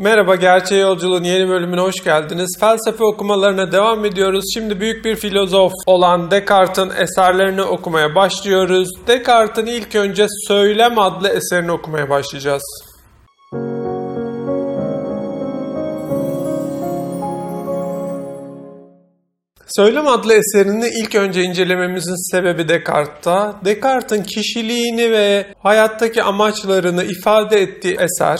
Merhaba, Gerçeğe Yolculuğun yeni bölümüne hoş geldiniz. Felsefe okumalarına devam ediyoruz. Şimdi büyük bir filozof olan Descartes'in eserlerini okumaya başlıyoruz. Descartes'in ilk önce Söylem adlı eserini okumaya başlayacağız. Söylem adlı eserini ilk önce incelememizin sebebi Descartes'ta. Descartes'in kişiliğini ve hayattaki amaçlarını ifade ettiği eser.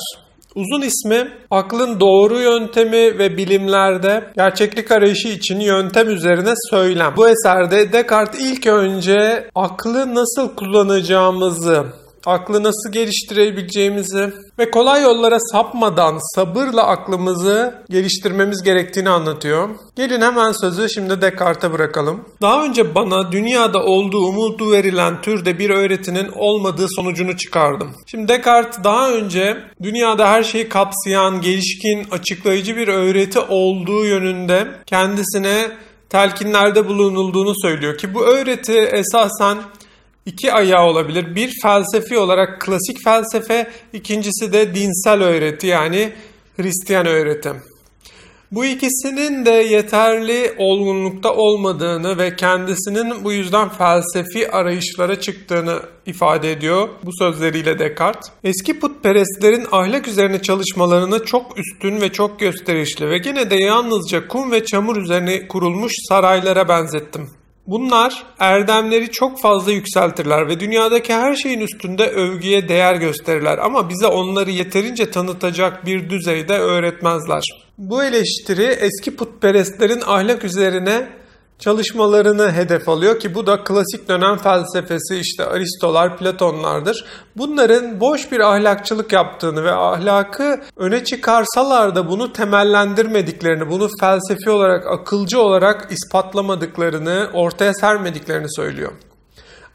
Uzun ismi aklın doğru yöntemi ve bilimlerde gerçeklik arayışı için yöntem üzerine söylem. Bu eserde Descartes ilk önce aklı nasıl kullanacağımızı, aklı nasıl geliştirebileceğimizi ve kolay yollara sapmadan sabırla aklımızı geliştirmemiz gerektiğini anlatıyor. Gelin hemen sözü şimdi Descartes'e bırakalım. Daha önce bana dünyada olduğu umudu verilen türde bir öğretinin olmadığı sonucunu çıkardım. Şimdi Descartes daha önce dünyada her şeyi kapsayan, gelişkin, açıklayıcı bir öğreti olduğu yönünde kendisine telkinlerde bulunulduğunu söylüyor ki bu öğreti esasen iki ayağı olabilir. Bir felsefi olarak klasik felsefe, ikincisi de dinsel öğreti yani Hristiyan öğretim. Bu ikisinin de yeterli olgunlukta olmadığını ve kendisinin bu yüzden felsefi arayışlara çıktığını ifade ediyor bu sözleriyle Descartes. Eski putperestlerin ahlak üzerine çalışmalarını çok üstün ve çok gösterişli ve gene de yalnızca kum ve çamur üzerine kurulmuş saraylara benzettim. Bunlar erdemleri çok fazla yükseltirler ve dünyadaki her şeyin üstünde övgüye değer gösterirler ama bize onları yeterince tanıtacak bir düzeyde öğretmezler. Bu eleştiri eski putperestlerin ahlak üzerine çalışmalarını hedef alıyor ki bu da klasik dönem felsefesi işte Aristolar, Platonlardır. Bunların boş bir ahlakçılık yaptığını ve ahlakı öne çıkarsalar da bunu temellendirmediklerini, bunu felsefi olarak, akılcı olarak ispatlamadıklarını, ortaya sermediklerini söylüyor.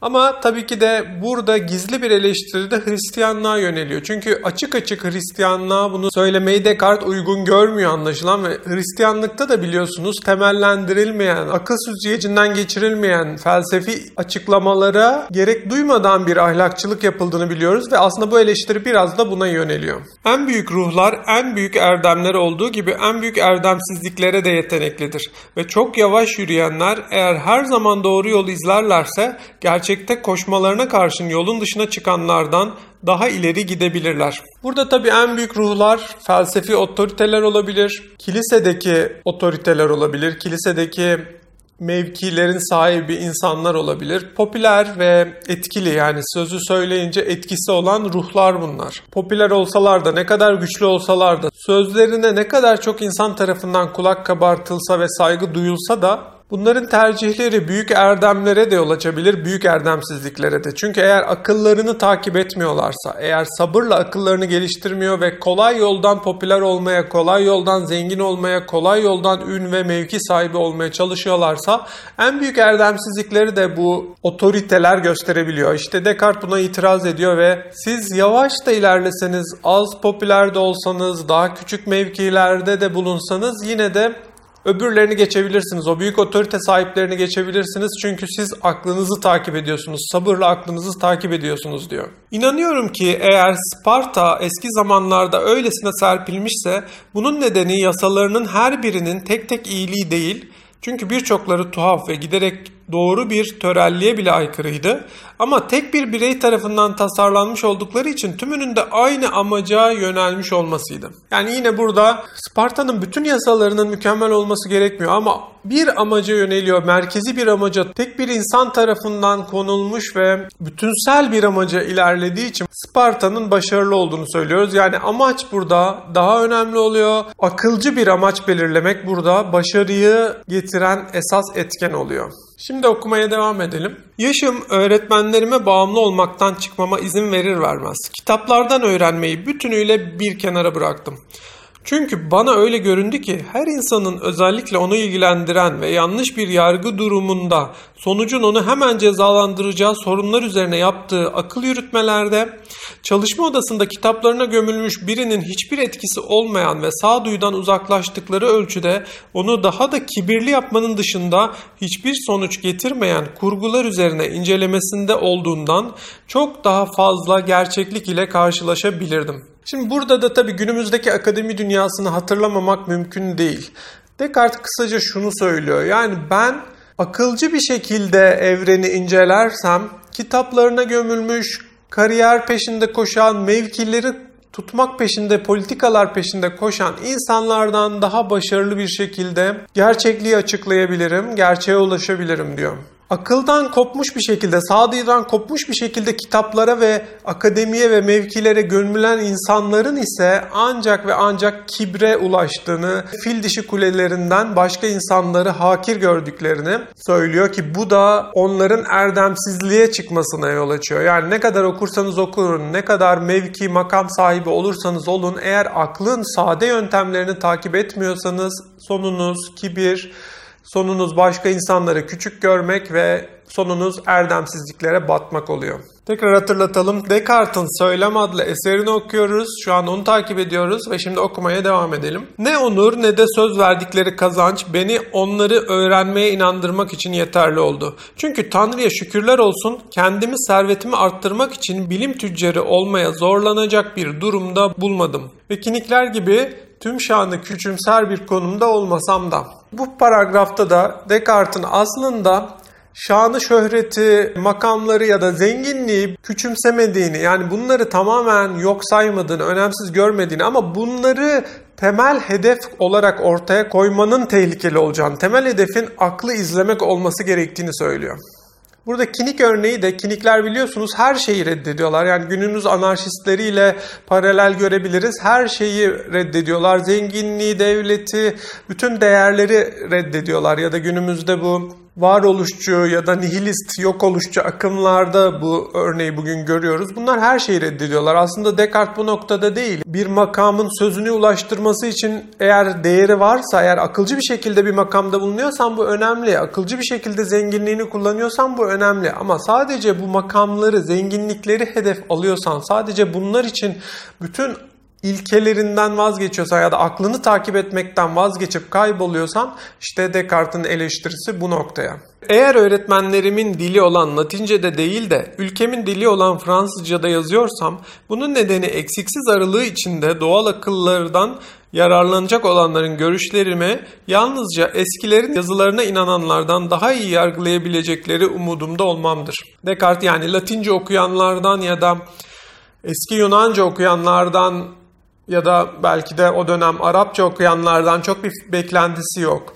Ama tabii ki de burada gizli bir eleştiri de Hristiyanlığa yöneliyor. Çünkü açık açık Hristiyanlığa bunu söylemeyi Descartes uygun görmüyor anlaşılan ve Hristiyanlıkta da biliyorsunuz temellendirilmeyen, akıl süzgecinden geçirilmeyen felsefi açıklamalara gerek duymadan bir ahlakçılık yapıldığını biliyoruz ve aslında bu eleştiri biraz da buna yöneliyor. En büyük ruhlar en büyük erdemler olduğu gibi en büyük erdemsizliklere de yeteneklidir. Ve çok yavaş yürüyenler eğer her zaman doğru yolu izlerlerse gerçek gerçekte koşmalarına karşın yolun dışına çıkanlardan daha ileri gidebilirler. Burada tabii en büyük ruhlar felsefi otoriteler olabilir, kilisedeki otoriteler olabilir, kilisedeki mevkilerin sahibi insanlar olabilir. Popüler ve etkili yani sözü söyleyince etkisi olan ruhlar bunlar. Popüler olsalar da ne kadar güçlü olsalar da sözlerine ne kadar çok insan tarafından kulak kabartılsa ve saygı duyulsa da Bunların tercihleri büyük erdemlere de yol açabilir, büyük erdemsizliklere de. Çünkü eğer akıllarını takip etmiyorlarsa, eğer sabırla akıllarını geliştirmiyor ve kolay yoldan popüler olmaya, kolay yoldan zengin olmaya, kolay yoldan ün ve mevki sahibi olmaya çalışıyorlarsa en büyük erdemsizlikleri de bu otoriteler gösterebiliyor. İşte Descartes buna itiraz ediyor ve siz yavaş da ilerleseniz, az popüler de olsanız, daha küçük mevkilerde de bulunsanız yine de Öbürlerini geçebilirsiniz. O büyük otorite sahiplerini geçebilirsiniz. Çünkü siz aklınızı takip ediyorsunuz. Sabırla aklınızı takip ediyorsunuz diyor. İnanıyorum ki eğer Sparta eski zamanlarda öylesine serpilmişse bunun nedeni yasalarının her birinin tek tek iyiliği değil, çünkü birçokları tuhaf ve giderek doğru bir törelliğe bile aykırıydı. Ama tek bir birey tarafından tasarlanmış oldukları için tümünün de aynı amaca yönelmiş olmasıydı. Yani yine burada Sparta'nın bütün yasalarının mükemmel olması gerekmiyor ama bir amaca yöneliyor, merkezi bir amaca, tek bir insan tarafından konulmuş ve bütünsel bir amaca ilerlediği için Sparta'nın başarılı olduğunu söylüyoruz. Yani amaç burada daha önemli oluyor. Akılcı bir amaç belirlemek burada başarıyı getiren esas etken oluyor. Şimdi okumaya devam edelim. Yaşım öğretmenlerime bağımlı olmaktan çıkmama izin verir vermez. Kitaplardan öğrenmeyi bütünüyle bir kenara bıraktım. Çünkü bana öyle göründü ki her insanın özellikle onu ilgilendiren ve yanlış bir yargı durumunda sonucun onu hemen cezalandıracağı sorunlar üzerine yaptığı akıl yürütmelerde çalışma odasında kitaplarına gömülmüş birinin hiçbir etkisi olmayan ve sağduyudan uzaklaştıkları ölçüde onu daha da kibirli yapmanın dışında hiçbir sonuç getirmeyen kurgular üzerine incelemesinde olduğundan çok daha fazla gerçeklik ile karşılaşabilirdim. Şimdi burada da tabii günümüzdeki akademi dünyasını hatırlamamak mümkün değil. Descartes kısaca şunu söylüyor. Yani ben akılcı bir şekilde evreni incelersem kitaplarına gömülmüş, kariyer peşinde koşan, mevkileri tutmak peşinde, politikalar peşinde koşan insanlardan daha başarılı bir şekilde gerçekliği açıklayabilirim, gerçeğe ulaşabilirim diyor akıldan kopmuş bir şekilde, sağduyudan kopmuş bir şekilde kitaplara ve akademiye ve mevkilere gömülen insanların ise ancak ve ancak kibre ulaştığını, fil dişi kulelerinden başka insanları hakir gördüklerini söylüyor ki bu da onların erdemsizliğe çıkmasına yol açıyor. Yani ne kadar okursanız okuyun, ne kadar mevki, makam sahibi olursanız olun eğer aklın sade yöntemlerini takip etmiyorsanız sonunuz kibir, Sonunuz başka insanları küçük görmek ve sonunuz erdemsizliklere batmak oluyor. Tekrar hatırlatalım. Descartes'in Söylem adlı eserini okuyoruz. Şu an onu takip ediyoruz ve şimdi okumaya devam edelim. Ne onur ne de söz verdikleri kazanç beni onları öğrenmeye inandırmak için yeterli oldu. Çünkü Tanrı'ya şükürler olsun kendimi servetimi arttırmak için bilim tüccarı olmaya zorlanacak bir durumda bulmadım. Ve kinikler gibi tüm şanı küçümser bir konumda olmasam da. Bu paragrafta da Descartes'in aslında şanı şöhreti, makamları ya da zenginliği küçümsemediğini yani bunları tamamen yok saymadığını, önemsiz görmediğini ama bunları temel hedef olarak ortaya koymanın tehlikeli olacağını, temel hedefin aklı izlemek olması gerektiğini söylüyor. Burada kinik örneği de kinikler biliyorsunuz her şeyi reddediyorlar. Yani günümüz anarşistleriyle paralel görebiliriz. Her şeyi reddediyorlar. Zenginliği, devleti, bütün değerleri reddediyorlar. Ya da günümüzde bu varoluşçu ya da nihilist yok oluşçu akımlarda bu örneği bugün görüyoruz. Bunlar her şeyi reddediyorlar. Aslında Descartes bu noktada değil. Bir makamın sözünü ulaştırması için eğer değeri varsa, eğer akılcı bir şekilde bir makamda bulunuyorsan bu önemli. Akılcı bir şekilde zenginliğini kullanıyorsan bu önemli. Ama sadece bu makamları, zenginlikleri hedef alıyorsan, sadece bunlar için bütün ilkelerinden vazgeçiyorsan ya da aklını takip etmekten vazgeçip kayboluyorsan işte Descartes'in eleştirisi bu noktaya. Eğer öğretmenlerimin dili olan Latince'de değil de ülkemin dili olan Fransızca'da yazıyorsam bunun nedeni eksiksiz aralığı içinde doğal akıllardan yararlanacak olanların görüşlerimi yalnızca eskilerin yazılarına inananlardan daha iyi yargılayabilecekleri umudumda olmamdır. Descartes yani Latince okuyanlardan ya da eski Yunanca okuyanlardan ya da belki de o dönem Arapça okuyanlardan çok bir beklentisi yok.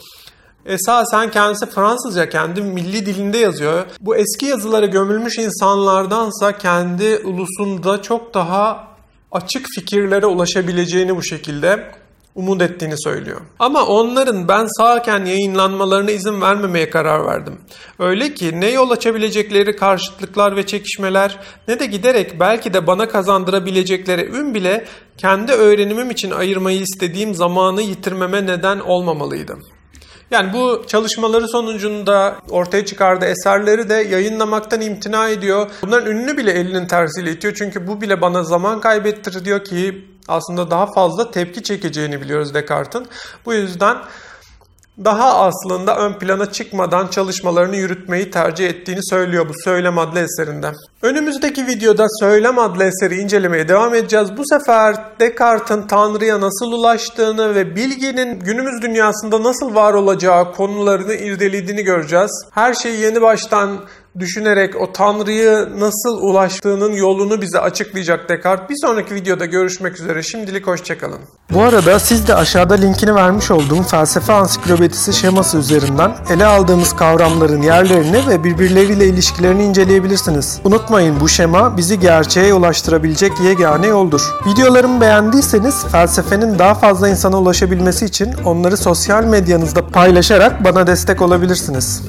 Esasen kendisi Fransızca, kendi milli dilinde yazıyor. Bu eski yazılara gömülmüş insanlardansa kendi ulusunda çok daha açık fikirlere ulaşabileceğini bu şekilde umut ettiğini söylüyor. Ama onların ben sağken yayınlanmalarına izin vermemeye karar verdim. Öyle ki ne yol açabilecekleri karşıtlıklar ve çekişmeler ne de giderek belki de bana kazandırabilecekleri ün bile kendi öğrenimim için ayırmayı istediğim zamanı yitirmeme neden olmamalıydı. Yani bu çalışmaları sonucunda ortaya çıkardığı eserleri de yayınlamaktan imtina ediyor. Bunların ününü bile elinin tersiyle itiyor. Çünkü bu bile bana zaman kaybettir diyor ki aslında daha fazla tepki çekeceğini biliyoruz Descartes'in. Bu yüzden daha aslında ön plana çıkmadan çalışmalarını yürütmeyi tercih ettiğini söylüyor bu Söylem adlı eserinde. Önümüzdeki videoda Söylem adlı eseri incelemeye devam edeceğiz. Bu sefer Descartes'in Tanrı'ya nasıl ulaştığını ve bilginin günümüz dünyasında nasıl var olacağı konularını irdelediğini göreceğiz. Her şeyi yeni baştan düşünerek o Tanrı'yı nasıl ulaştığının yolunu bize açıklayacak Descartes. Bir sonraki videoda görüşmek üzere. Şimdilik hoşçakalın. Bu arada siz de aşağıda linkini vermiş olduğum felsefe ansiklopedisi şeması üzerinden ele aldığımız kavramların yerlerini ve birbirleriyle ilişkilerini inceleyebilirsiniz. Unutmayın bu şema bizi gerçeğe ulaştırabilecek yegane yoldur. Videolarımı beğendiyseniz felsefenin daha fazla insana ulaşabilmesi için onları sosyal medyanızda paylaşarak bana destek olabilirsiniz.